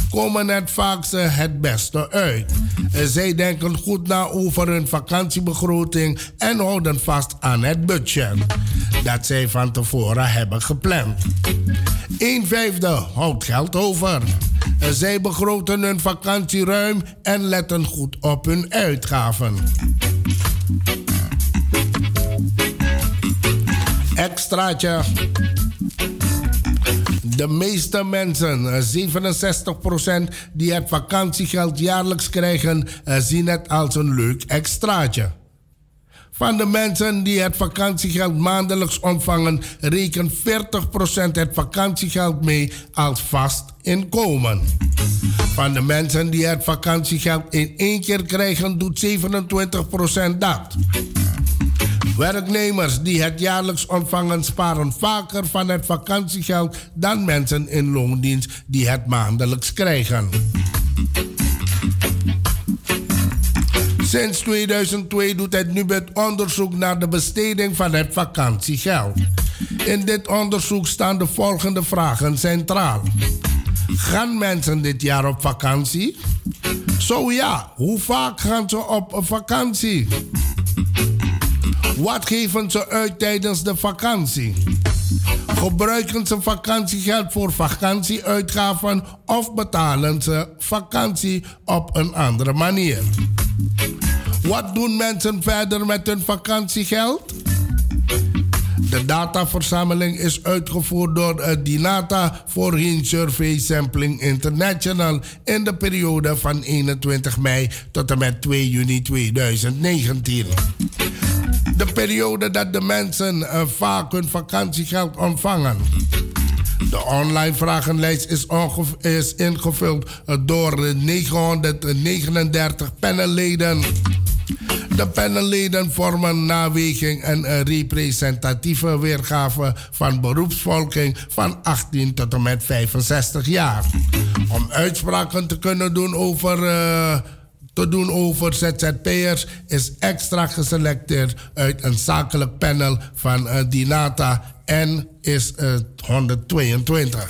komen het vaakst het beste uit. Eh, zij denken goed na over hun vakantiebegroting en houden vast aan het budget dat zij van tevoren hebben gepland. Een vijfde houdt geld over. Eh, Zij begroten hun vakantie ruim en letten goed op hun uitgaven. Extraatje. De meeste mensen, eh, 67% die het vakantiegeld jaarlijks krijgen, eh, zien het als een leuk extraatje. Van de mensen die het vakantiegeld maandelijks ontvangen, rekent 40% het vakantiegeld mee als vast inkomen. Van de mensen die het vakantiegeld in één keer krijgen, doet 27% dat. Werknemers die het jaarlijks ontvangen sparen vaker van het vakantiegeld dan mensen in loondienst die het maandelijks krijgen. Sinds 2002 doet het Nubet onderzoek naar de besteding van het vakantiegeld. In dit onderzoek staan de volgende vragen centraal. Gaan mensen dit jaar op vakantie? Zo ja, hoe vaak gaan ze op vakantie? Wat geven ze uit tijdens de vakantie? Gebruiken ze vakantiegeld voor vakantieuitgaven of betalen ze vakantie op een andere manier? Wat doen mensen verder met hun vakantiegeld? De dataverzameling is uitgevoerd door het Dinata voorheen Survey Sampling International in de periode van 21 mei tot en met 2 juni 2019. De periode dat de mensen uh, vaak hun vakantiegeld ontvangen. De online vragenlijst is, is ingevuld door 939 panelleden. De panelleden vormen naweging en een representatieve weergave van beroepsvolking van 18 tot en met 65 jaar. Om uitspraken te kunnen doen over. Uh, te doen over ZZP'ers is extra geselecteerd uit een zakelijk panel van uh, Dinata en is uh, 122.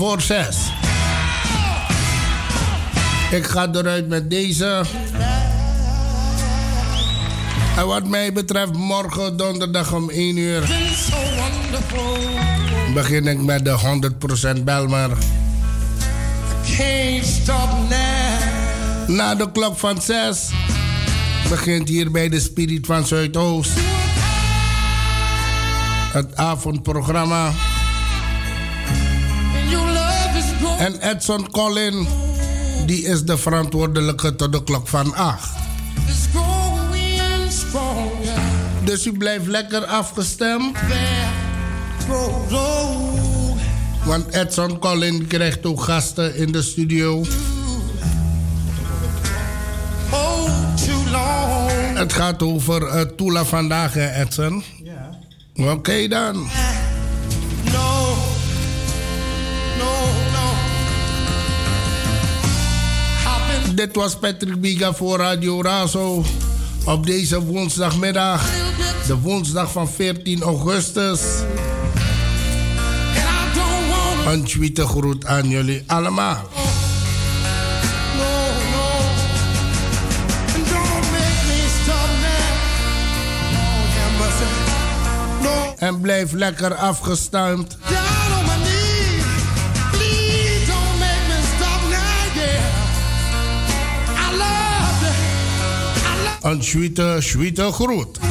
voor zes. Ik ga eruit met deze. En wat mij betreft, morgen donderdag om 1 uur. Begin ik met de 100% Belmer. Na de klok van 6 begint hier bij de Spirit van Zuidoost. Het avondprogramma. En Edson Collin, die is de verantwoordelijke tot de klok van 8. It's growing stronger. Dus u blijft lekker afgestemd. Want Edson Collin krijgt ook gasten in de studio. Het gaat over uh, Tula vandaag, hè, Edson? Ja. Oké dan. Dit was Patrick Biga voor Radio Razo. Op deze woensdagmiddag. De woensdag van 14 augustus. Een tweede groet aan jullie allemaal. no, no. And don't Een tweede, tweede groet.